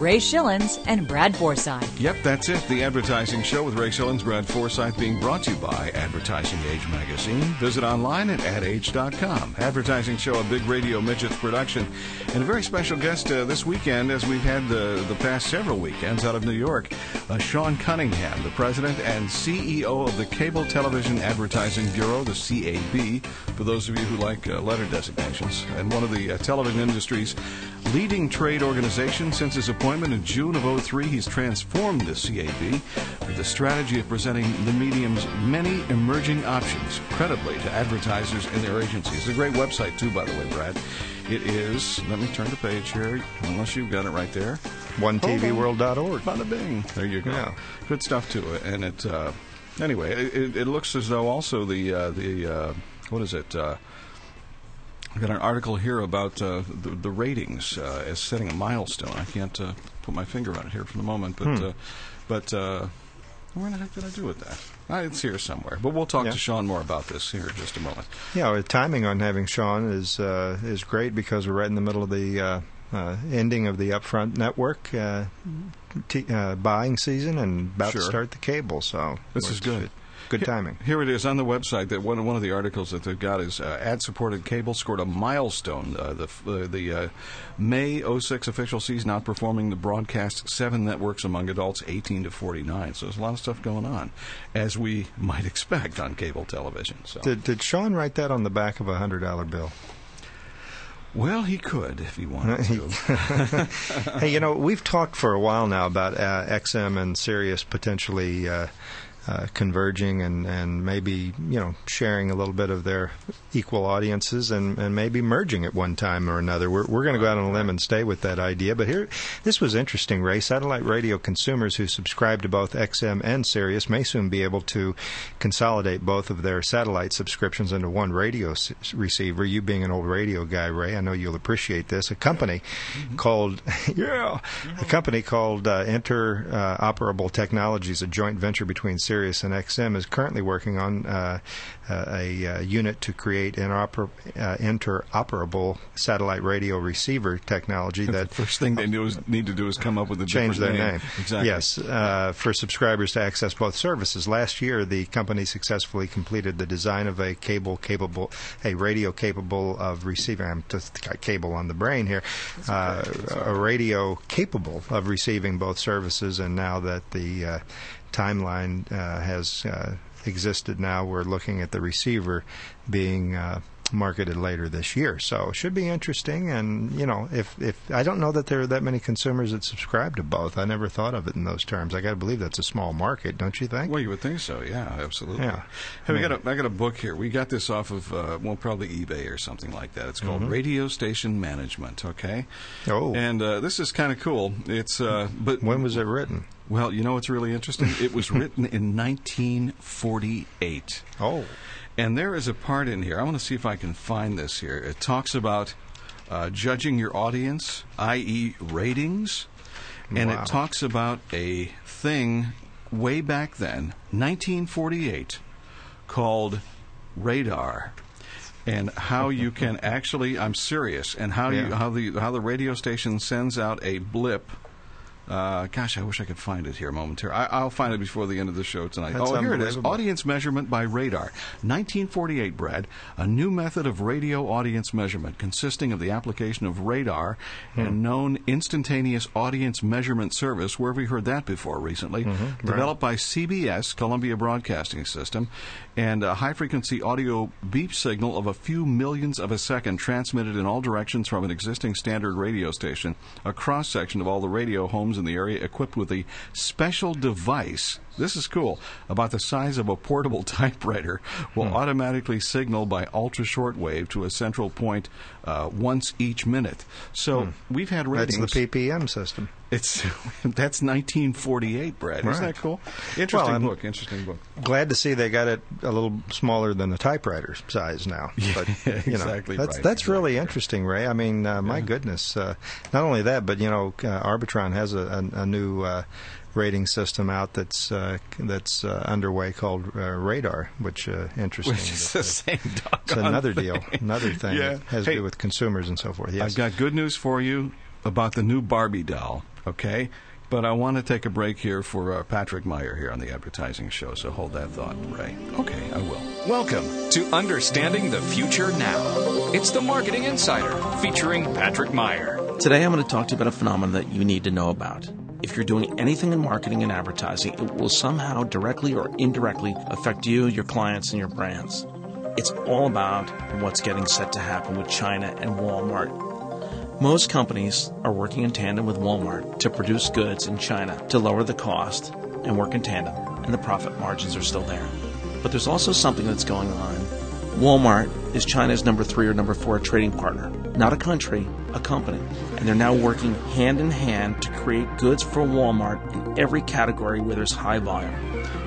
Ray Schilens and Brad Forsythe. Yep, that's it. The Advertising Show with Ray Schilens, Brad Forsythe, being brought to you by Advertising Age Magazine. Visit online at adage.com. Advertising Show, a big radio midgets production, and a very special guest uh, this weekend, as we've had the, the past several weekends out of New York, uh, Sean Cunningham, the president and CEO of the Cable Television Advertising Bureau, the CAB, for those of you who like uh, letter designations, and one of the uh, television industry's leading trade organizations since his appointment in June of 03. He's transformed the CAB with the strategy of presenting the medium's many emerging options credibly to advertisers and their agencies. It's a great website, too, by the way, Brad. It is, let me turn the page here, unless you've got it right there. OneTVWorld.org. Bada bing. There you go. Yeah. Good stuff too. And it, uh, anyway, it, it looks as though also the, uh, the uh, what is it? I've got an article here about uh, the, the ratings uh, as setting a milestone. I can't uh, put my finger on it here for the moment, but Hmm. uh, but uh, where the heck did I do with that? Uh, it's here somewhere. But we'll talk Yeah. to Sean more about this here in just a moment. Yeah, the timing on having Sean is uh, is great because we're right in the middle of the uh, uh, ending of the upfront network uh, t- uh, buying season and about Sure. to start the cable. So This is good. Good timing. Here it is on the website. That one one of the articles that they've got is uh, ad-supported cable scored a milestone. Uh, the uh, the uh, May 06 official season outperforming the broadcast seven networks among adults 18 to 49. So there's a lot of stuff going on, as we might expect on cable television. So Did, did Sean write that on the back of a hundred dollar bill? well, he could if he wanted to. hey, you know, we've talked for a while now about uh, XM and Sirius potentially uh, uh, converging and, and maybe, you know, sharing a little bit of their equal audiences and, and maybe merging at one time or another. We're, we're going to go out on a limb and stay with that idea. But here, this was interesting, Ray. Satellite radio consumers who subscribe to both XM and Sirius may soon be able to consolidate both of their satellite subscriptions into one radio s- receiver. You being an old radio guy, Ray, I know you'll appreciate this. A company called, yeah, a company called uh, Interoperable Technologies, a joint venture between Sirius and XM, is currently working on uh, uh, a uh, unit to create interoper- uh, interoperable satellite radio receiver technology the that first thing they do is, need to do is come up with a change their different name. Exactly. Yes, uh, for subscribers to access both services. Last year, the company successfully completed the design of a cable capable, a radio capable of receiving. I'm just got cable on the brain here. Uh, a radio capable of receiving both services, and now that the uh, timeline uh, has uh, existed, now we're looking at the receiver being. Uh, marketed later this year. So it should be interesting. And you know, if if I don't know that there are that many consumers that subscribe to both. I never thought of it in those terms. I got to believe that's a small market, don't you think? Well, you would think so. Yeah, absolutely. Yeah. Hey, we got a, I got a book here. We got this off of uh, well, probably eBay or something like that. It's called Mhm. Radio Station Management. Okay. Oh. And uh, this is kind of cool. It's uh, but when was it written? Well, you know what's really interesting? It was written in 1948. Oh. And there is a part in here. I want to see if I can find this here. It talks about uh, judging your audience, i.e., ratings. And Wow. it talks about a thing way back then, 1948, called radar. And how you can actually, I'm serious, and how you how the how the radio station sends out a blip. Uh, gosh, I wish I could find it here momentarily. I, I'll find it before the end of the show tonight. That's oh, here it is. Audience measurement by radar. 1948, Brad. A new method of radio audience measurement consisting of the application of radar Hmm. and known instantaneous audience measurement service. Where have we heard that before recently? Mhm, right. Developed by CBS, Columbia Broadcasting System, and a high frequency audio beep signal of a few millions of a second transmitted in all directions from an existing standard radio station. A cross section of all the radio homes in the area equipped with a special device This is cool. About the size of a portable typewriter will Hmm. automatically signal by ultra shortwave to a central point uh, once each minute. So we've had Hmm. That's the PPM system. It's that's 1948, Brad. Isn't that cool? Interesting Well, book. Interesting book. Glad to see they got it a little smaller than the typewriter size now. But, you know, exactly That's right, that's really interesting, Ray. I mean, uh, my goodness. Uh, not only that, but you know, uh, Arbitron has a, a, a new uh, rating system out that's uh, that's uh, underway called uh, Radar, which uh, interesting. Which is the same it's another thing. deal, another thing Yeah. that has Hey, to do with consumers and so forth. Yes. I've got good news for you about the new Barbie doll. Okay. But I want to take a break here for uh, Patrick Meyer here on the advertising show, so hold that thought, Ray. Okay, I will. Welcome to Understanding the Future Now. It's the Marketing Insider featuring Patrick Meyer. Today, I'm going to talk to you about a phenomenon that you need to know about. If you're doing anything in marketing and advertising, it will somehow directly or indirectly affect you, your clients, and your brands. It's all about what's getting set to happen with China and Walmart. Most companies are working in tandem with Walmart to produce goods in China to lower the cost and work in tandem, and the profit margins are still there. But there's also something that's going on. Walmart is China's number three or number four trading partner, not a country, a company. And they're now working hand in hand to create goods for Walmart in every category where there's high volume.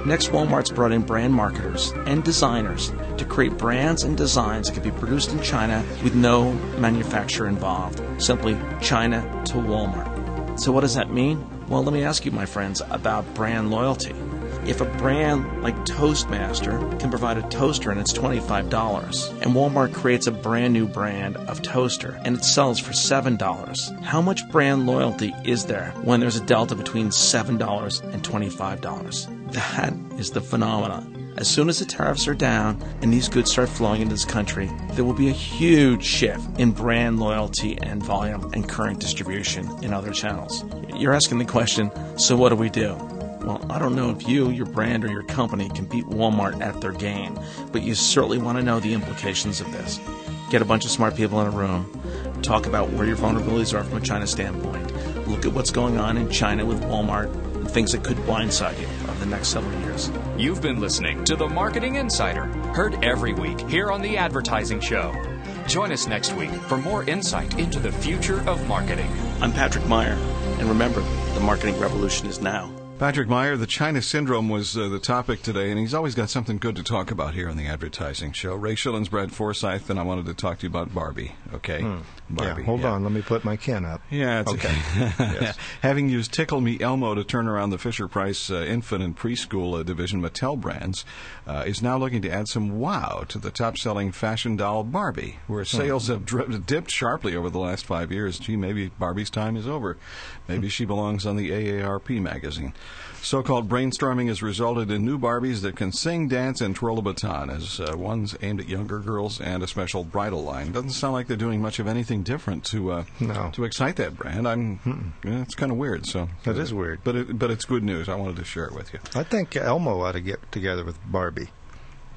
Next, Walmart's brought in brand marketers and designers to create brands and designs that can be produced in China with no manufacturer involved. Simply China to Walmart. So, what does that mean? Well, let me ask you, my friends, about brand loyalty. If a brand like Toastmaster can provide a toaster and it's $25, and Walmart creates a brand new brand of toaster and it sells for $7, how much brand loyalty is there when there's a delta between $7 and $25? That is the phenomenon. As soon as the tariffs are down and these goods start flowing into this country, there will be a huge shift in brand loyalty and volume and current distribution in other channels. You're asking the question, so what do we do? Well, I don't know if you, your brand, or your company can beat Walmart at their game, but you certainly want to know the implications of this. Get a bunch of smart people in a room, talk about where your vulnerabilities are from a China standpoint, look at what's going on in China with Walmart, and things that could blindside you over the next several years. You've been listening to the Marketing Insider, heard every week here on The Advertising Show. Join us next week for more insight into the future of marketing. I'm Patrick Meyer, and remember, the marketing revolution is now. Patrick Meyer, the China Syndrome was uh, the topic today, and he's always got something good to talk about here on the advertising show. Ray Schilens, Brad Forsythe, and I wanted to talk to you about Barbie, okay? Barbie. yeah, hold on. Let me put my can up. Yeah, it's Okay. Yes. Having used Tickle Me Elmo to turn around the Fisher Price uh, infant and preschool uh, division Mattel brands, uh, is now looking to add some wow to the top-selling fashion doll Barbie, where sales have dri- dipped sharply over the last five years. Gee, maybe Barbie's time is over. Maybe she belongs on the AARP magazine. So-called brainstorming has resulted in new Barbies that can sing, dance, and twirl a baton, as uh, ones aimed at younger girls and a special bridal line. Doesn't sound like they're doing much of anything different to uh, No. to excite that brand. I'm. Yeah, it's kind of weird. So That is weird. but it, but it's good news. I wanted to share it with you. I think Elmo ought to get together with Barbie,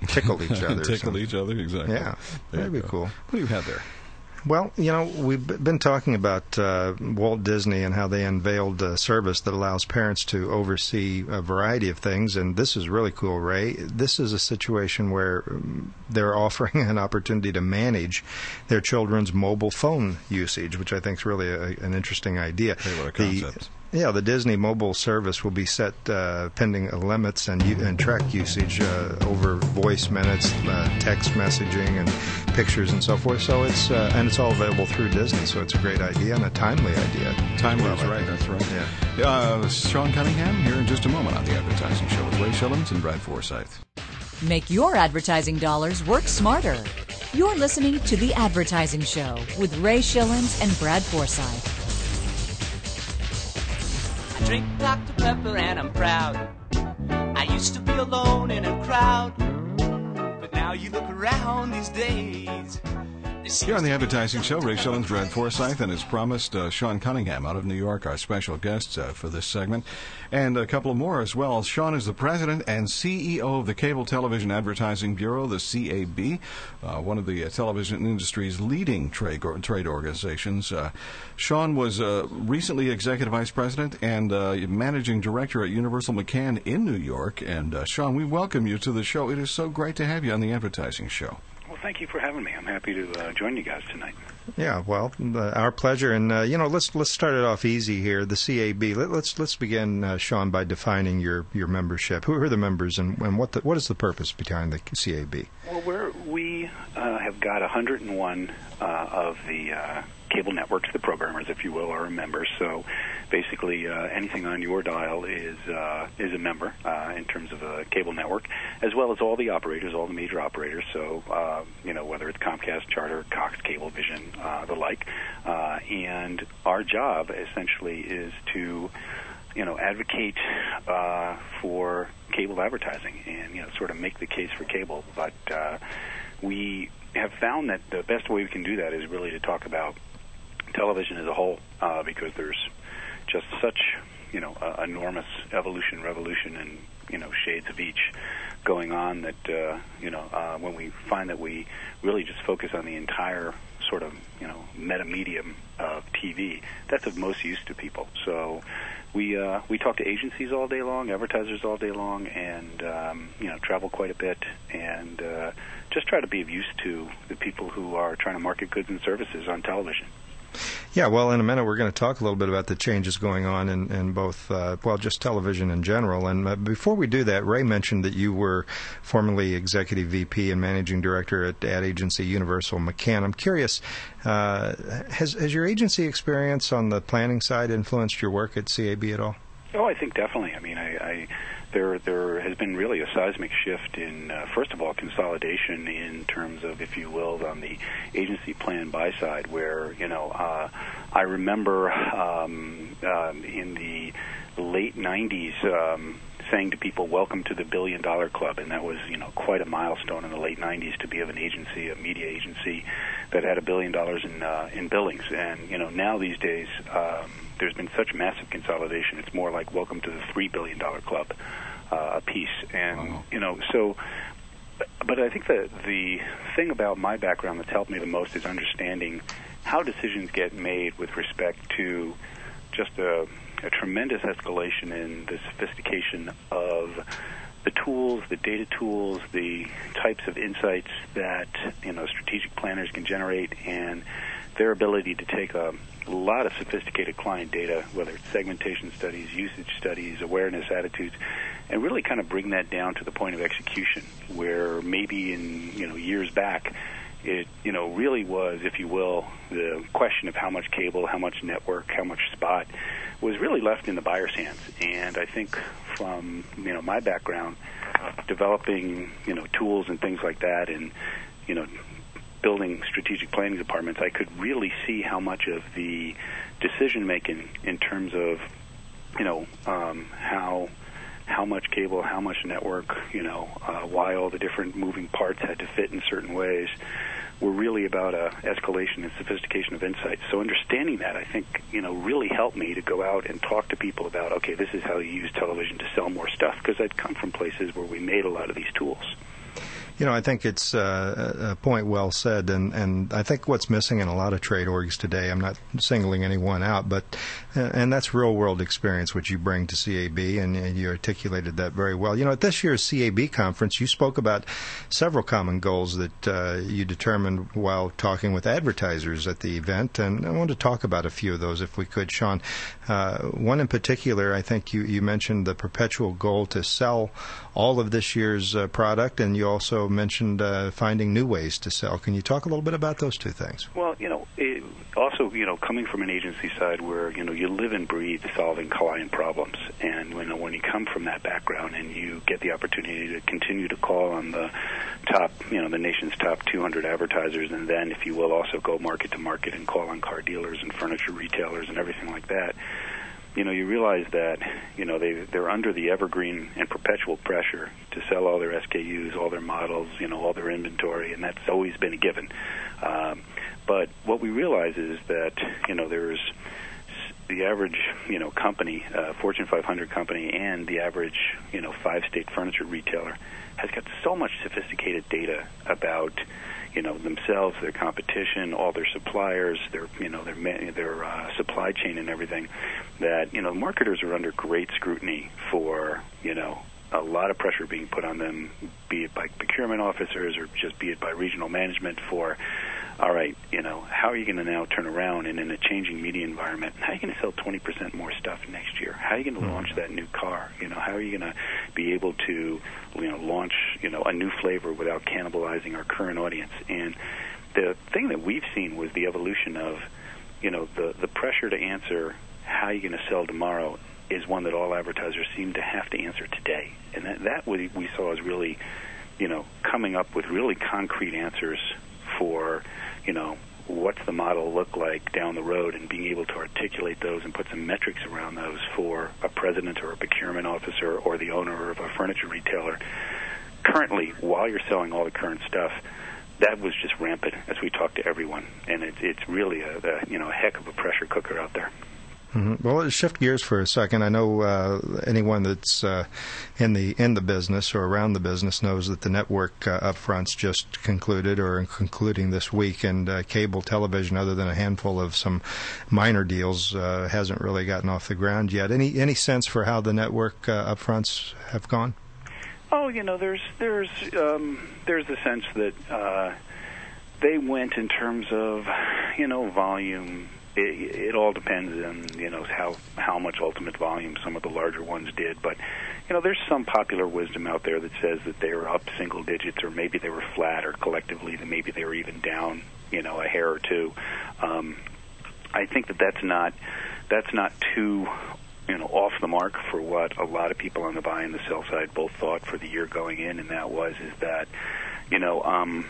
tickle each other. Tickle each other, exactly. Yeah, There that'd be go. cool. What do you have there? Well, you know, we've been talking about uh, Walt Disney and how they unveiled a service that allows parents to oversee a variety of things, and this is really cool, Ray. This is a situation where um, they're offering an opportunity to manage their children's mobile phone usage, which I think is really a, an interesting idea. Hey, what a The- concept. Yeah, the Disney mobile service will be set uh, pending limits and, u- and track usage uh, over voice minutes, uh, text messaging, and pictures and so forth. So it's uh, and it's all available through Disney. So it's a great idea and a timely idea. Time Well, is I right. think. That's right. Yeah. Uh, Sean Cunningham here in just a moment on the advertising show with Ray Schilens and Brad Forsythe. Make your advertising dollars work smarter. You're listening to The Advertising Show with Ray Schilens and Brad Forsythe. Drink Dr. Pepper and I'm proud. I used to be alone in a crowd, but now you look around these days. Here on the Advertising Show, Ray Schilens, Brad Forsythe, and as promised, uh, Sean Cunningham out of New York, our special guests uh, for this segment, and a couple more as well. Sean is the president and CEO of the Cable Television Advertising Bureau, the CAB, uh, one of the uh, television industry's leading trade trade organizations. Uh, Sean was uh, recently executive vice president and managing director at Universal McCann in New York. And Sean, we welcome you to the show. It is so great to have you on the Advertising Show. Well, thank you for having me. I'm happy to uh, join you guys tonight. Yeah, well, uh, our pleasure. And uh, you know, let's let's start it off easy here. The CAB. Let, us let's, let's begin, uh, Sean, by defining your, your membership. Who are the members, and, and what the, what is the purpose behind the CAB? Well, we're, uh, have got 101 uh, of the uh, cable networks, the programmers, if you will, are members. So basically, uh, anything on your dial is uh, is a member uh, in terms of a cable network, as well as all the operators, all the major operators. So uh, you know whether it's Comcast, Charter, Cox, Cablevision, uh, the like. Uh, and our job essentially is to you know advocate uh, for cable advertising and you know sort of make the case for cable, but uh, we have found that the best way we can do that is really to talk about television as a whole, uh, because there's just such you know uh, enormous evolution, revolution, and you know shades of each going on that uh, you know uh, when we find that we really just focus on the entire sort of you know meta medium of TV, that's of most use to people. So we uh, we talk to agencies all day long, advertisers all day long, and um, you know travel quite a bit, and uh, just try to be of use to the people who are trying to market goods and services on television. Yeah, well, in a minute we're going to talk a little bit about the changes going on in, in both, uh, well, just television in general. And uh, before we do that, Ray mentioned that you were formerly executive VP and managing director at ad agency Universal McCann. I'm curious, uh, has has your agency experience on the planning side influenced your work at CAB at all? Oh, I think definitely. I mean, I, I there there has been really a seismic shift in uh, first of all consolidation in terms of if you will on the agency plan buy side where you know uh, I remember um, um, in the late 90s um, saying to people welcome to the billion dollar club and that was you know quite a milestone in the late 90s to be of an agency a media agency that had a billion dollars in uh, in billings. And you know now these days um, there's been such massive consolidation it's more like welcome to the 3 billion dollar club uh, a piece, and wow. you know, so. But I think that the thing about my background that's helped me the most is understanding how decisions get made with respect to just a, a tremendous escalation in the sophistication of the tools, the data tools, the types of insights that you know strategic planners can generate, and their ability to take a lot of sophisticated client data, whether it's segmentation studies, usage studies, awareness attitudes, and really kind of bring that down to the point of execution, where maybe in you know years back, it you know really was, if you will, the question of how much cable, how much network, how much spot was really left in the buyer's hands. And I think from you know my background, developing you know tools and things like that, and you know building strategic planning departments, I could really see how much of the decision making in terms of you know um, how how much cable, how much network, you know, uh, why all the different moving parts had to fit in certain ways, were really about a escalation and sophistication of insights. So understanding that, I think, you know, really helped me to go out and talk to people about, okay, this is how you use television to sell more stuff, because I'd come from places where we made a lot of these tools. You know, I think it's uh, a point well said, and, and I think what's missing in a lot of trade orgs today, I'm not singling anyone out, but uh, and that's real world experience which you bring to CAB, and, you articulated that very well. You know, at this year's CAB conference, you spoke about several common goals that uh, you determined while talking with advertisers at the event, and I want to talk about a few of those if we could, Sean. Uh, one in particular, I think you, you mentioned the perpetual goal to sell all of this year's uh, product, and you also mentioned uh, finding new ways to sell. Can you talk a little bit about those two things? Well, you know, it, also, you know, coming from an agency side where you know you live and breathe solving client problems, and when when you come from that background and you get the opportunity to continue to call on the top, you know, the nation's top 200 advertisers, and then, if you will, also go market to market and call on car dealers and furniture retailers and everything like that you know, you realize that, you know, they they're under the evergreen and perpetual pressure to sell all their SKUs, all their models, you know, all their inventory, and that's always been a given. Um, but what we realize is that, you know, there's the average, you know, company, uh, Fortune 500 company, and the average, you know, five-state furniture retailer has got so much sophisticated data about you know themselves, their competition, all their suppliers, their you know their their uh, supply chain and everything. That you know marketers are under great scrutiny for you know a lot of pressure being put on them, be it by procurement officers or just be it by regional management for all right, you know, how are you going to now turn around and in a changing media environment, how are you going to sell 20% more stuff next year? How are you going to mm-hmm. launch that new car? You know, how are you going to be able to, you know, launch, you know, a new flavor without cannibalizing our current audience? And the thing that we've seen was the evolution of, you know, the the pressure to answer how are you going to sell tomorrow is one that all advertisers seem to have to answer today. And that that we, we saw is really, you know, coming up with really concrete answers for you know, what's the model look like down the road and being able to articulate those and put some metrics around those for a president or a procurement officer or the owner of a furniture retailer. Currently, while you're selling all the current stuff, that was just rampant as we talked to everyone, and it's it's really a, a you know a heck of a pressure cooker out there. Mm-hmm. Well, let's shift gears for a second. I know uh, anyone that's uh, in the in the business or around the business knows that the network uh, upfronts just concluded or concluding this week, and uh, cable television, other than a handful of some minor deals, uh, hasn't really gotten off the ground yet. Any any sense for how the network uh, upfronts have gone? Oh, you know, there's there's um, there's the sense that they went in terms of you know volume it, it all depends on you know how how much ultimate volume some of the larger ones did, but you know there's some popular wisdom out there that says that they were up single digits, or maybe they were flat, or collectively that maybe they were even down, you know, a hair or two. Um, I think that that's not that's not too you know off the mark for what a lot of people on the buy and the sell side both thought for the year going in, and that was is that you know um,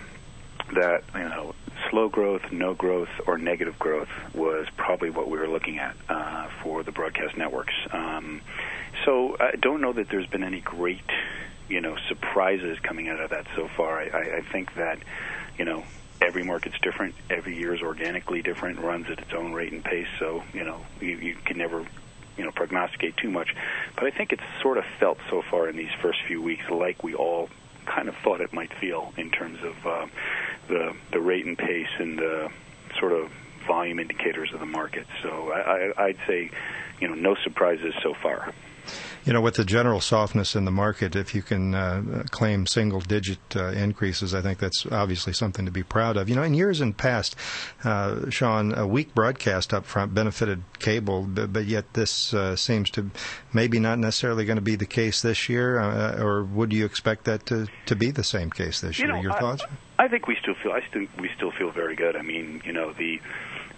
that you know slow growth, no growth, or negative growth was probably what we were looking at uh, for the broadcast networks. Um, so I don't know that there's been any great, you know, surprises coming out of that so far. I, I think that, you know, every market's different. Every year is organically different, runs at its own rate and pace. So you know, you, you can never you know prognosticate too much. But I think it's sort of felt so far in these first few weeks like we all kind of thought it might feel in terms of uh, the the rate and pace and the sort of volume indicators of the market. So I, I, I'd say, you know, no surprises so far you know, with the general softness in the market, if you can uh, claim single digit uh, increases, I think that's obviously something to be proud of. You know, in years in past, uh, Sean, a weak broadcast up front benefited cable, but, but yet this uh, seems to maybe not necessarily going to be the case this year, uh, or would you expect that to, to be the same case this you year? Know, Your I, thoughts? I think we still feel, I still, we still feel very good. I mean, you know, the,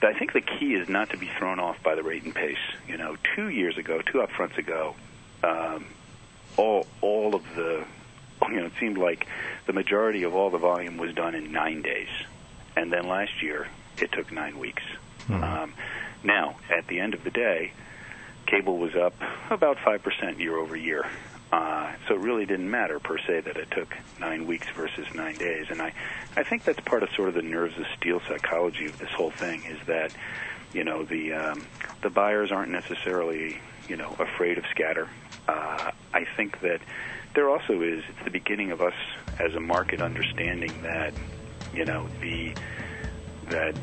I think the key is not to be thrown off by the rate and pace. You know, two years ago, two upfronts ago, um, all all of the you know it seemed like the majority of all the volume was done in nine days, and then last year it took nine weeks. Mm-hmm. Um, now at the end of the day, cable was up about five percent year over year. Uh, so it really didn't matter per se that it took nine weeks versus nine days, and I, I think that's part of sort of the nerves of steel psychology of this whole thing is that, you know, the um, the buyers aren't necessarily you know afraid of scatter uh, I think that there also is it's the beginning of us as a market understanding that you know the that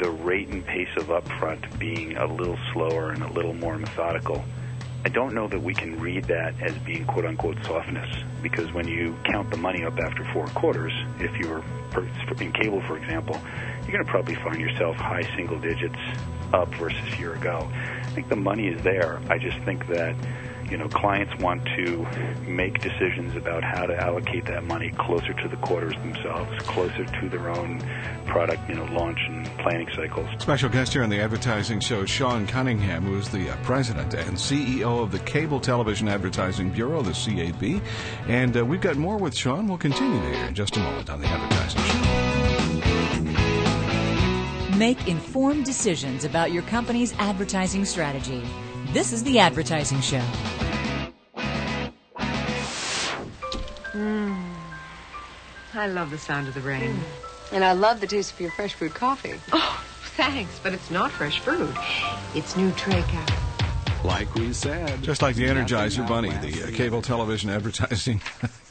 the rate and pace of upfront being a little slower and a little more methodical. I don't know that we can read that as being quote unquote softness because when you count the money up after four quarters, if you're in cable, for example, you're going to probably find yourself high single digits up versus year ago. I think the money is there. I just think that you know, clients want to make decisions about how to allocate that money closer to the quarters themselves, closer to their own product, you know, launch and planning cycles. Special guest here on the advertising show, Sean Cunningham, who is the uh, president and CEO of the Cable Television Advertising Bureau, the CAB. And uh, we've got more with Sean. We'll continue to hear in just a moment on the advertising show. Make informed decisions about your company's advertising strategy. This is The Advertising Show. I love the sound of the rain. Mm. And I love the taste of your fresh brewed coffee. Oh, thanks, but it's not fresh brewed. It's new Tray Cafe. Like we said. Just like the Energizer Bunny, the uh, cable television advertising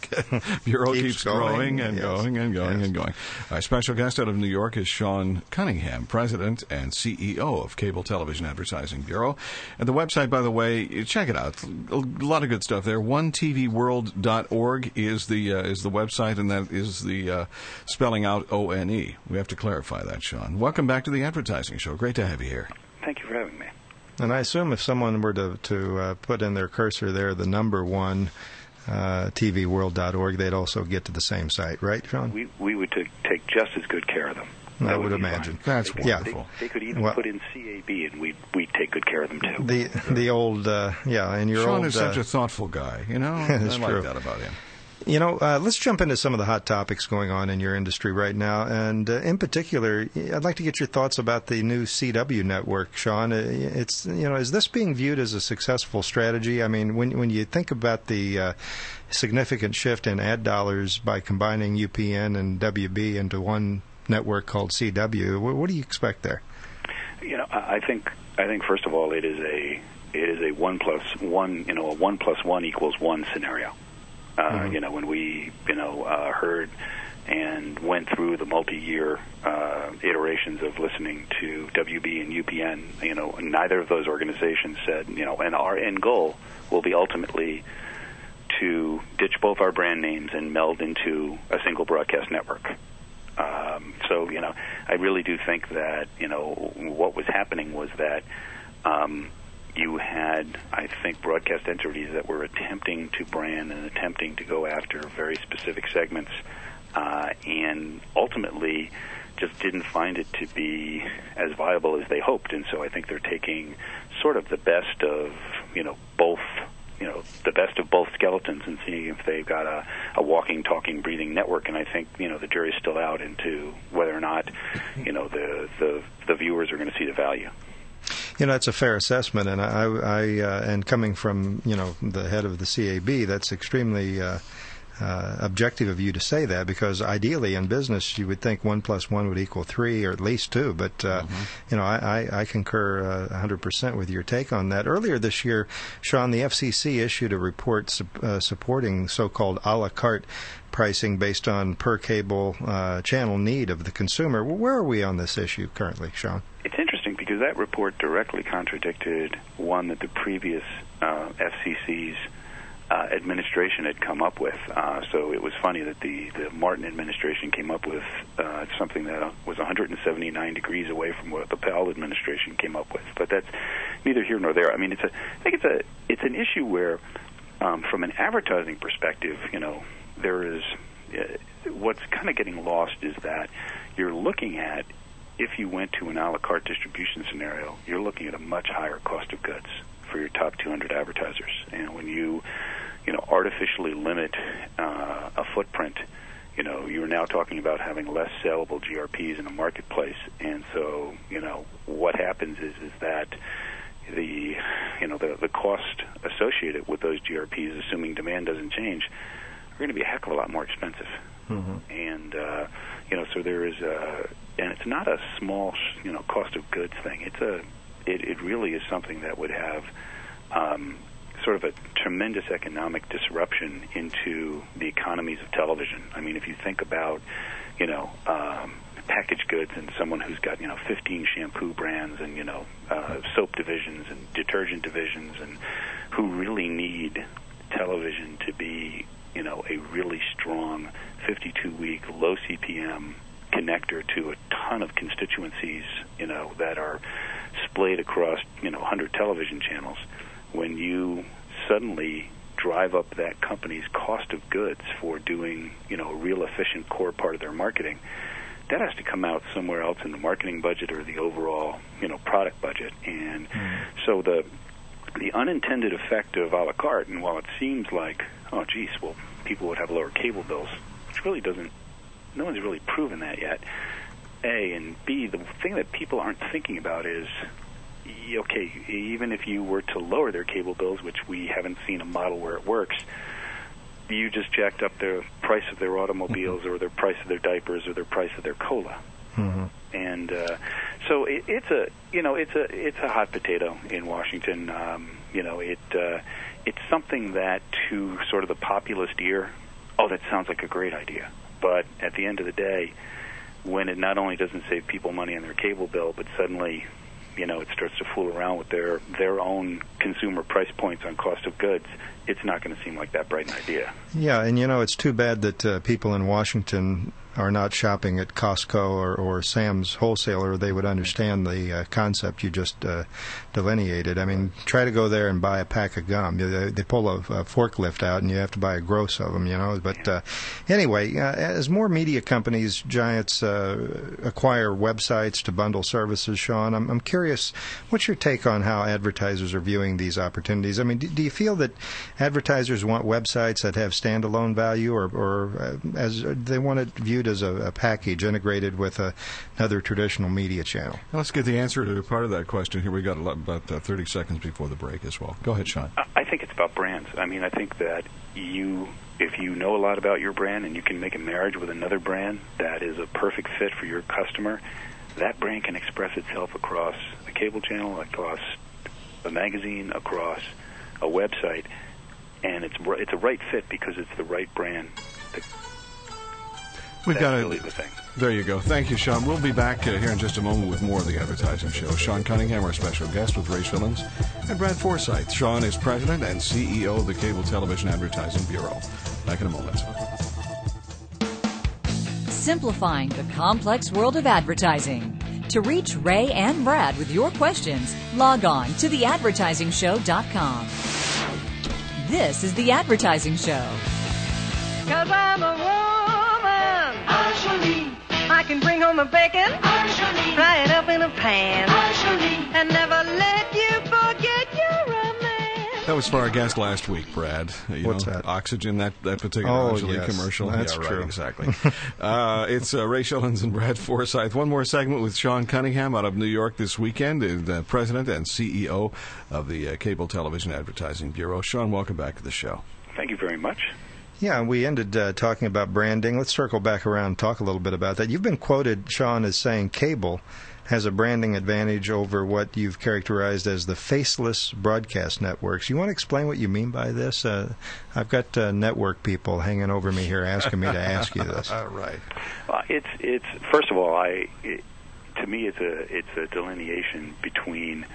bureau keeps, Keeps growing going, and yes. going and going Yes. and going. Our special guest out of New York is Sean Cunningham, President and CEO of Cable Television Advertising Bureau. And the website, by the way, check it out. A lot of good stuff there. OneTVWorld.org is the uh, is the website, and that is the uh, spelling out O N E. We have to clarify that, Sean. Welcome back to the Advertising Show. Great to have you here. Thank you for having me. And I assume if someone were to to uh, put in their cursor there, the number one uh, TVWorld.org, they'd also get to the same site, right, Sean? We we would t- take just as good care of them. I That would be fine. imagine. That's They could- wonderful. They, they could even Well- put in CAB, and we'd we'd take good care of them too. The the old uh, yeah, and your Sean old is such uh, a thoughtful guy. You know, That's I like true. that about him. You know, uh, let's jump into some of the hot topics going on in your industry right now, and uh, in particular, I'd like to get your thoughts about the new CW network, Sean. Uh, It's you know, is this being viewed as a successful strategy? I mean, when when you think about the uh, significant shift in ad dollars by combining UPN and WB into one network called CW, what, what do you expect there? You know, I I think I think first of all, it is a it is a one plus one. You know, a one plus one equals one scenario. Uh, You know, when we you know uh, heard and went through the multi-year uh, iterations of listening to WB and UPN, you know, neither of those organizations said, you know, and our end goal will be ultimately to ditch both our brand names and meld into a single broadcast network. Um, so you know, I really do think that you know what was happening was that um, you had, I think, broadcast entities that were attempting to brand and attempting to go after very specific segments, uh, and ultimately just didn't find it to be as viable as they hoped. And so I think they're taking sort of the best of you know both you know the best of both skeletons and seeing if they've got a, a walking, talking, breathing network. And I think you know the jury's still out into whether or not you know the the, the viewers are going to see the value. You know, that's a fair assessment, and I, I uh, and coming from you know the head of the CAB, that's extremely uh, uh, objective of you to say that because ideally in business you would think one plus one would equal three or at least two, but uh, you know I, I, I concur uh, 100% with your take on that. Earlier this year, Sean, the FCC issued a report su- uh, supporting so-called a la carte pricing based on per cable uh, channel need of the consumer. Where are we on this issue currently, Sean? Because that report directly contradicted one that the previous uh, FCC's uh, administration had come up with. Uh, so it was funny that the, the Martin administration came up with uh, something that was 179 degrees away from what the Powell administration came up with. But that's neither here nor there. I mean, it's a I think it's a it's an issue where, um, from an advertising perspective, you know, there is uh, what's kind of getting lost is that you're looking at if you went to an a la carte distribution scenario, you're looking at a much higher cost of goods for your top 200 advertisers. And when you, you know, artificially limit uh, a footprint, you know, you're now talking about having less sellable GRPs in a marketplace. And so, you know, what happens is is that the, you know, the the cost associated with those GRPs, assuming demand doesn't change, are going to be a heck of a lot more expensive. And uh, you know, so there is a, and it's not a small, you know, cost of goods thing. It's a, it, it really is something that would have um, sort of a tremendous economic disruption into the economies of television. I mean, if you think about, you know, um, packaged goods and someone who's got you know 15 shampoo brands and you know uh, soap divisions and detergent divisions and who really need television to be you know a really strong 52 week low CPM connector to a ton of constituencies you know that are splayed across you know 100 television channels. When you suddenly drive up that company's cost of goods for doing you know a real efficient core part of their marketing that has to come out somewhere else in the marketing budget or the overall you know product budget. And hmm. so the the unintended effect of a la carte and while it seems like oh geez well people would have lower cable bills really doesn't no one's really proven that yet a and b the thing that people aren't thinking about is okay, even if you were to lower their cable bills, which we haven't seen a model where it works, you just jacked up the price of their automobiles or their price of their diapers or their price of their cola. Mm-hmm. And uh, so it, it's a you know it's a it's a hot potato in Washington. Um, you know it uh, it's something that to sort of the populist ear, oh that sounds like a great idea. But at the end of the day, when it not only doesn't save people money on their cable bill, but suddenly you know it starts to fool around with their their own consumer price points on cost of goods, it's not going to seem like that bright an idea. Yeah, and you know it's too bad that uh, people in Washington are not shopping at Costco or, or Sam's wholesaler, they would understand the uh, concept you just uh, delineated. I mean, try to go there and buy a pack of gum. They, they pull a, a, forklift out, and you have to buy a gross of them, you know. But uh, anyway, uh, as more media companies, giants, uh, acquire websites to bundle services, Sean, I'm, I'm curious, what's your take on how advertisers are viewing these opportunities? I mean, do, do you feel that advertisers want websites that have standalone value, or, or uh, as they want it viewed as a, a package integrated with a, another traditional media channel? Let's get the answer to part of that question here. We got about uh, 30 seconds before the break as well. Go ahead, Sean. I think it's about brands. I mean, I think that you, if you know a lot about your brand and you can make a marriage with another brand that is a perfect fit for your customer, that brand can express itself across a cable channel, across a magazine, across a website, and it's it's a right fit because it's the right brand. We've got to really the thing. There you go. Thank you, Sean. We'll be back uh, here in just a moment with more of the advertising show. Sean Cunningham, our special guest with Ray Schilens and Brad Forsythe. Sean is president and CEO of the Cable Television Advertising Bureau. Back in a moment. Simplifying the complex world of advertising. To reach Ray and Brad with your questions, log on to theadvertisingshow.com. This is The Advertising Show. Cause I'm a woman. I can bring home a bacon. Fry it up in a pan. And never let you forget you're a man. That was for our guest last week, Brad. You What's know, that? Oxygen, that, that particular Oh, Oxygen yes. commercial. That's yeah, right, true. exactly. uh, it's uh, Ray Schilens and Brad Forsythe. One more segment with Sean Cunningham out of New York this weekend, uh, the president and CEO of the uh, Cable Television Advertising Bureau. Sean, welcome back to the show. Thank you very much. Yeah, we ended uh, talking about branding. Let's circle back around and talk a little bit about that. You've been quoted, Sean, as saying cable has a branding advantage over what you've characterized as the faceless broadcast networks. You want to explain what you mean by this? Uh, I've got uh, network people hanging over me here asking me to ask you this. right. Uh, it's it's first of all, I it, to me it's a it's a delineation between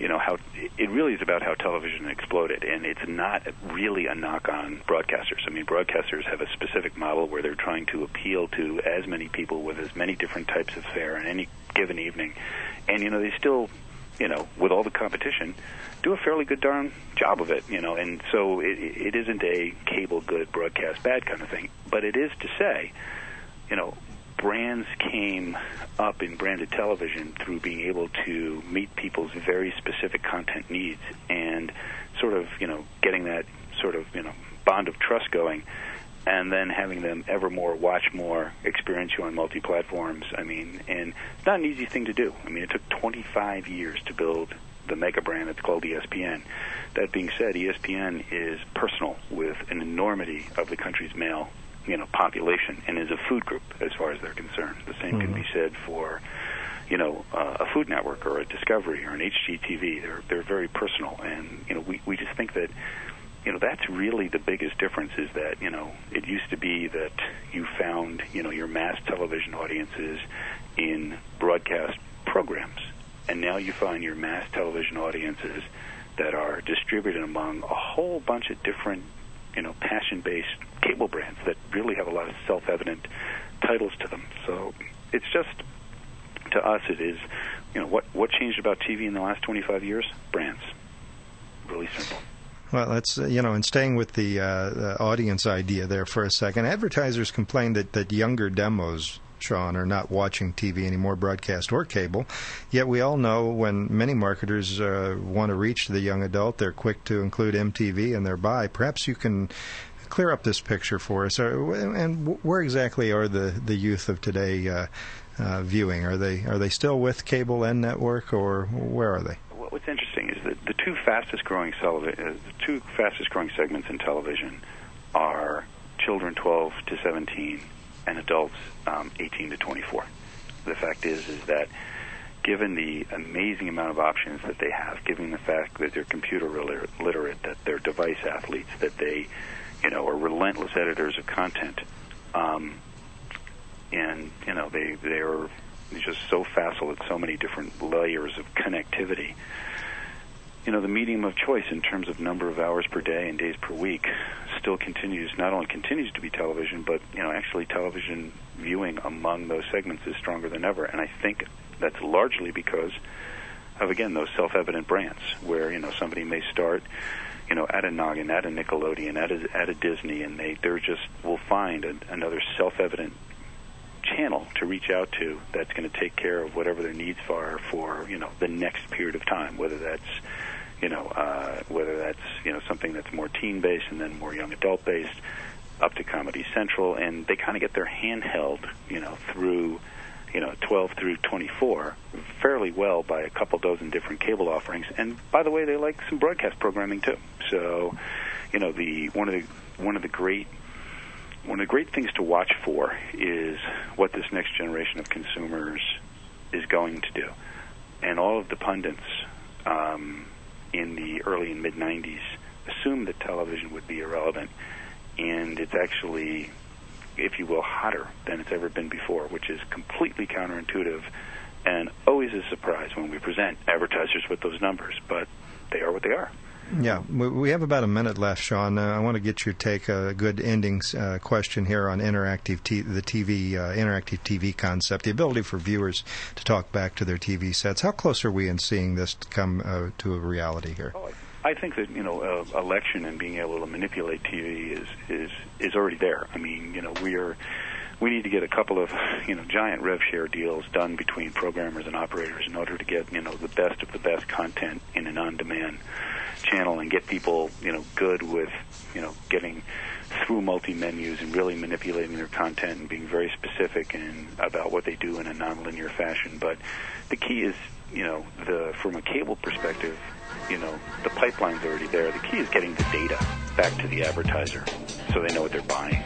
you know how it really is about how television exploded, and it's not really a knock on broadcasters. I mean, broadcasters have a specific model where they're trying to appeal to as many people with as many different types of fare in any given evening, and you know they still, you know, with all the competition, do a fairly good darn job of it. You know, and so it, it isn't a cable good, broadcast bad kind of thing, but it is to say, you know, brands came up in branded television through being able to meet people's very specific content needs and sort of, you know, getting that sort of, you know, bond of trust going and then having them ever more watch more, experience you on multi platforms. I mean, and it's not an easy thing to do. I mean, it took 25 years to build the mega brand that's called ESPN. That being said, ESPN is personal with an enormity of the country's male, you know, population, and is a food group as far as they're concerned. The same can be said for, you know, uh, a Food Network or a Discovery or an HGTV. They're they're very personal, and you know, we we just think that. You know that's really the biggest difference is that you know it used to be that you found you know your mass television audiences in broadcast programs, and now you find your mass television audiences that are distributed among a whole bunch of different, you know, passion-based cable brands that really have a lot of self-evident titles to them. So it's just to us, it is, you know, what what changed about TV in the last 25 years? Brands. Really simple. Well, that's uh, you know, and staying with the uh, audience idea there for a second. Advertisers complain that that younger demos, Sean, are not watching TV anymore, broadcast or cable. Yet we all know when many marketers uh, want to reach the young adult, they're quick to include MTV in their buy. Perhaps you can clear up this picture for us. And where exactly are the, the youth of today uh, uh, viewing? Are they are they still with cable and network, or where are they? What's interesting is that the two fastest growing uh, the two fastest growing segments in television are children 12 to 17 and adults um, 18 to 24. The fact is is that given the amazing amount of options that they have, given the fact that they're computer literate, that they're device athletes, that they, you know, are relentless editors of content, um, and you know they they are just so facile at so many different layers of connectivity. You know, the medium of choice in terms of number of hours per day and days per week still continues. Not only continues to be television, but you know, actually television viewing among those segments is stronger than ever. And I think that's largely because of again those self-evident brands where you know somebody may start you know at a Noggin, at a Nickelodeon, at a at a Disney, and they they're just will find a, another self-evident channel to reach out to that's going to take care of whatever their needs are for you know the next period of time, whether that's you know uh, whether that's you know something that's more teen based and then more young adult based up to Comedy Central, and they kind of get their hand held you know through you know 12 through 24 fairly well by a couple dozen different cable offerings. And by the way they like some broadcast programming too. So you know the one of the one of the great one of the great things to watch for is what this next generation of consumers is going to do. And all of the pundits um, in the early and mid 90s assumed that television would be irrelevant and it's actually if you will, hotter than it's ever been before, which is completely counterintuitive and always a surprise when we present advertisers with those numbers, but they are what they are. Yeah, we have about a minute left, Sean. Uh, I want to get your take, a good ending uh, question here on interactive t- the TV uh, interactive TV concept, the ability for viewers to talk back to their TV sets. How close are we in seeing this come uh, to a reality here? Oh, I think that you know uh, election and being able to manipulate TV is is is already there. I mean, you know, we are we need to get a couple of you know giant rev share deals done between programmers and operators in order to get you know the best of the best content in an on-demand channel and get people you know good with you know getting through multi menus and really manipulating their content and being very specific and about what they do in a nonlinear fashion. But the key is you know the from a cable perspective you know, the pipeline's already there. The key is getting the data back to the advertiser so they know what they're buying.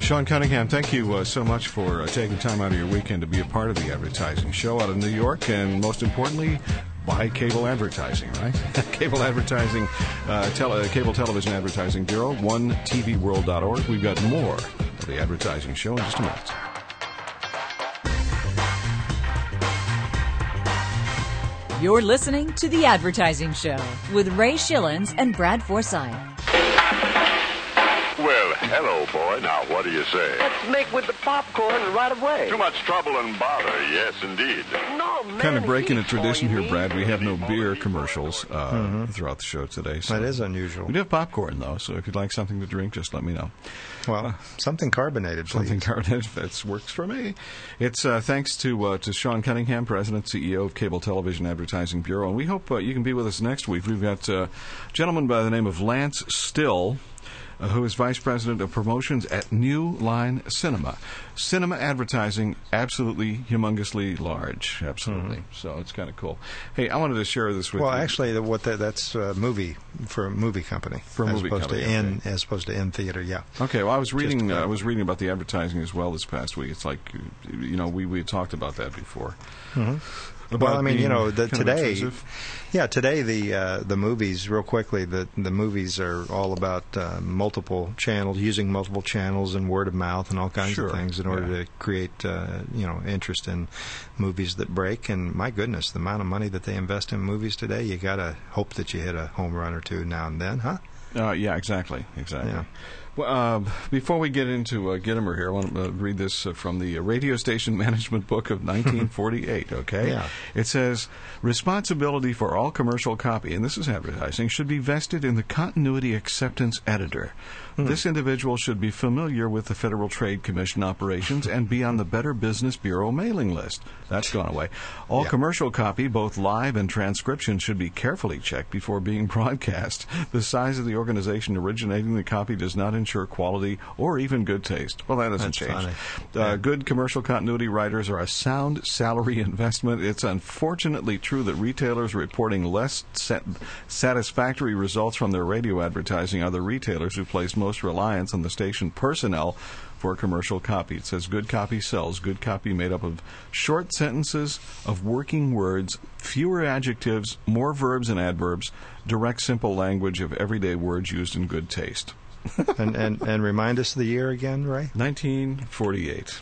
Sean Cunningham, thank you uh, so much for uh, taking time out of your weekend to be a part of the advertising show out of New York, and most importantly, buy cable advertising, right? cable advertising, uh, tele- cable television advertising bureau, onetvworld.org. We've got more of the advertising show in just a minute. You're listening to The Advertising Show with Ray Schilens and Brad Forsythe. Well, hello, boy. Now, what do you say? Let's make with the popcorn right away. Too much trouble and bother, yes, indeed. No, man. Kind of breaking a tradition here, Brad. We have no beer commercials uh, mm-hmm. throughout the show today. So. That is unusual. We do have popcorn, though, so if you'd like something to drink, just let me know. Well, uh, something carbonated, please. Something carbonated. That works for me. It's uh, thanks to uh, to Sean Cunningham, President, CEO of Cable Television Advertising Bureau, and we hope uh, you can be with us next week. We've got uh, a gentleman by the name of Lance Still who is Vice President of Promotions at New Line Cinema. Cinema advertising, absolutely humongously large. Absolutely. Mm-hmm. So it's kind of cool. Hey, I wanted to share this with well, you. Well, actually, what the, that's a movie for a movie company. For a movie opposed company. To in, okay. As opposed to in theater, yeah. Okay, well, I was reading uh, I was reading about the advertising as well this past week. It's like, you know, we, we talked about that before. Mm-hmm well, I mean, you know, the, today, yeah, today the uh, the movies, real quickly, the the movies are all about uh, multiple channels, using multiple channels and word of mouth and all kinds sure. of things in order yeah. to create, uh, you know, interest in movies that break. And my goodness, the amount of money that they invest in movies today, you got to hope that you hit a home run or two now and then, huh? Uh, yeah, exactly, exactly. Yeah. Well, uh, before we get into uh, Gitomer here, I want to uh, read this uh, from the Radio Station Management Book of 1948, okay? Yeah. It says Responsibility for all commercial copy, and this is advertising, should be vested in the Continuity Acceptance Editor. Hmm. This individual should be familiar with the Federal Trade Commission operations and be on the Better Business Bureau mailing list. That's gone away. All yeah. commercial copy, both live and transcription, should be carefully checked before being broadcast. The size of the organization originating the copy does not ensure quality or even good taste. Well, that doesn't That's change. funny. Uh, Good commercial continuity writers are a sound salary investment. It's unfortunately true that retailers reporting less sat- satisfactory results from their radio advertising are the retailers who place most reliance on the station personnel for commercial copy. It says good copy sells. Good copy made up of short sentences of working words, fewer adjectives, more verbs and adverbs, direct, simple language of everyday words used in good taste. and, and and remind us of the year again, Ray. 1948.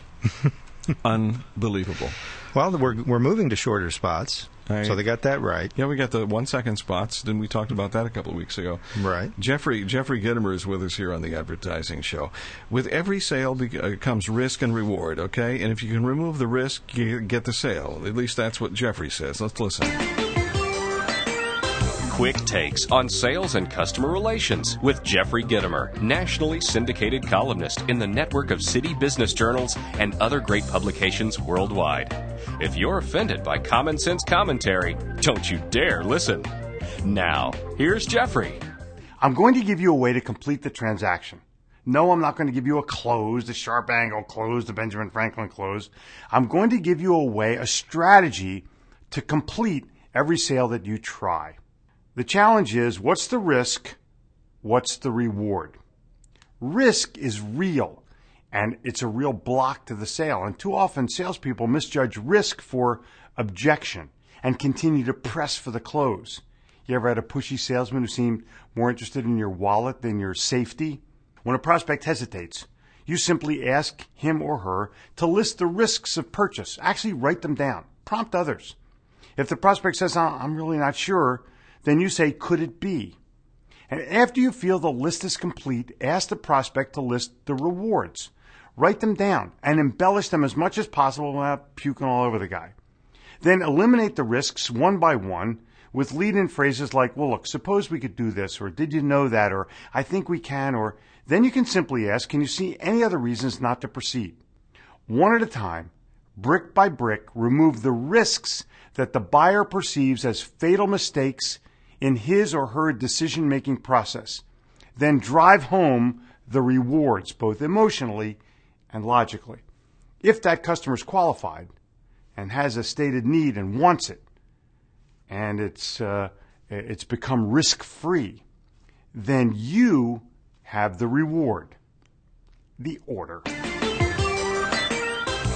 Unbelievable. Well, we're we're moving to shorter spots, so they got that right. Yeah, we got the one second spots. Then we talked about that a couple of weeks ago. Right. Jeffrey Jeffrey Gitomer is with us here on the advertising show. With every sale be- uh, comes risk and reward. Okay, and if you can remove the risk, you get the sale. At least that's what Jeffrey says. Let's listen. Quick takes on sales and customer relations with Jeffrey Gitomer, nationally syndicated columnist in the network of city business journals and other great publications worldwide. If you're offended by common sense commentary, don't you dare listen. Now, here's Jeffrey. I'm going to give you a way to complete the transaction. No, I'm not going to give you a close, the sharp angle close, the Benjamin Franklin close. I'm going to give you a way, a strategy to complete every sale that you try. The challenge is what's the risk? What's the reward? Risk is real and it's a real block to the sale. And too often salespeople misjudge risk for objection and continue to press for the close. You ever had a pushy salesman who seemed more interested in your wallet than your safety? When a prospect hesitates, you simply ask him or her to list the risks of purchase. Actually write them down. Prompt others. If the prospect says, "Uh, I'm really not sure, then you say, could it be? And after you feel the list is complete, ask the prospect to list the rewards. Write them down and embellish them as much as possible without puking all over the guy. Then eliminate the risks one by one with lead in phrases like, well, look, suppose we could do this, or did you know that, or I think we can, or then you can simply ask, can you see any other reasons not to proceed? One at a time, brick by brick, remove the risks that the buyer perceives as fatal mistakes in his or her decision making process. Then drive home the rewards, both emotionally and logically. If that customer is qualified and has a stated need and wants it, and it's, uh, it's become risk free, then you have the reward, the order.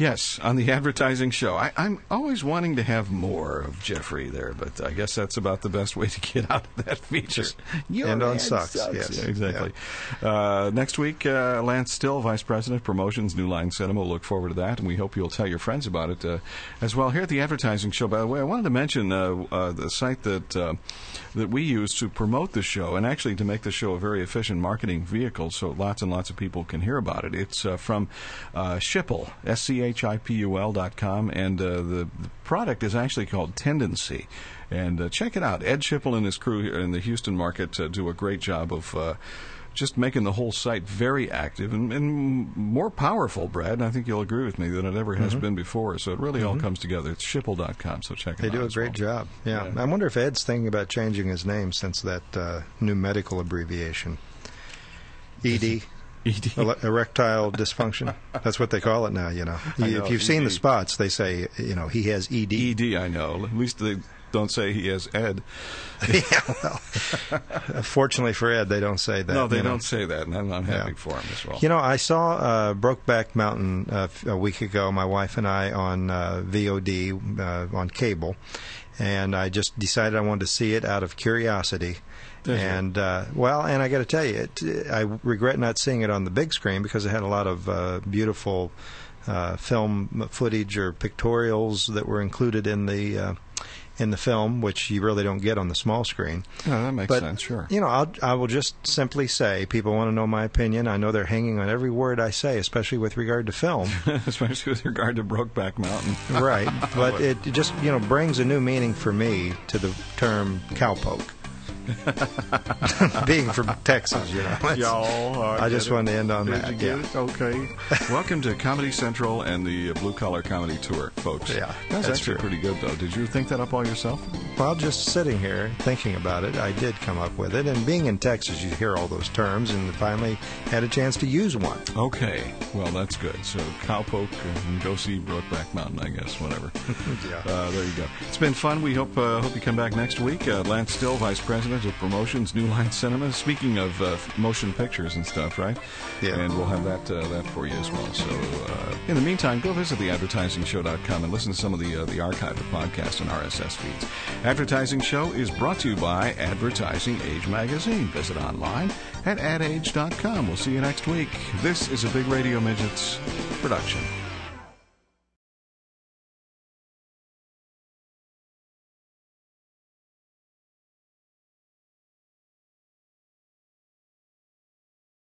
Yes, on the advertising show. I, I'm always wanting to have more of Jeffrey there, but I guess that's about the best way to get out of that feature. Your And on ad sucks, yes. Yeah, exactly. Uh, next week, uh, Lance Still, Vice President, Promotions, New Line Cinema. We'll look forward to that, and we hope you'll tell your friends about it uh, as well. Here at the advertising show, by the way, I wanted to mention uh, uh, the site that uh, that we use to promote the show and actually to make the show a very efficient marketing vehicle so lots and lots of people can hear about it. It's uh, from uh, Schipul, S C H I P U L and uh, the, the product is actually called Tendenci. And uh, check it out. Ed Schipul and his crew here in the Houston market uh, do a great job of. Uh, just making the whole site very active and, and more powerful, Brad. And I think you'll agree with me that it ever has Mhm. been before. So it really all Mhm. comes together. It's Schipul.com, so check it They out. They do a great well. job. Yeah. Yeah. I wonder if Ed's thinking about changing his name since that uh, new medical abbreviation. ED. ED. Erectile dysfunction. That's what they call it now, you know. Know, if you've seen the spots, they say, you know, he has ED. ED, I know. At least they don't say he has Ed. yeah, well, fortunately for Ed, they don't say that. no, they don't say that, and I'm, I'm happy Yeah. for him as well. You know, I saw uh, Brokeback Mountain uh, a week ago. My wife and I on uh, VOD uh, on cable, and I just decided I wanted to see it out of curiosity. And uh, well, and I got to tell you, it, I regret not seeing it on the big screen because it had a lot of uh, beautiful uh, film footage or pictorials that were included in the uh, in the film, which you really don't get on the small screen. Yeah, that makes But, sense. Sure. You know, I'll, I will just simply say, people want to know my opinion. I know they're hanging on every word I say, especially with regard to film. Especially with regard to Brokeback Mountain. right. But it just, you know, brings a new meaning for me to the term cowpoke. Being from Texas, you know. Y'all, I just get it. wanted to end on Did that. yeah. it? Okay. Welcome to Comedy Central and the Blue Collar Comedy Tour, folks. Yeah, that's, that's actually true. pretty good, though. Did you think that up all yourself? While just sitting here thinking about it, I did come up with it. And being in Texas, you hear all those terms, and finally had a chance to use one. Okay, well that's good. So cowpoke and go see Brokeback Mountain, I guess. Whatever. Yeah. Uh, there you go. It's been fun. We hope uh, hope you come back next week. Uh, Lance Still, Vice President of Promotions, New Line Cinema. Speaking of uh, motion pictures and stuff, right? Yeah. And we'll have that uh, that for you as well. So uh, in the meantime, go visit theadvertisingshow.com and listen to some of the uh, the archive of podcasts and RSS feeds. Advertising Show is brought to you by Advertising Age Magazine. Visit online at adage.com. We'll see you next week. This is a Big Radio Midgets production.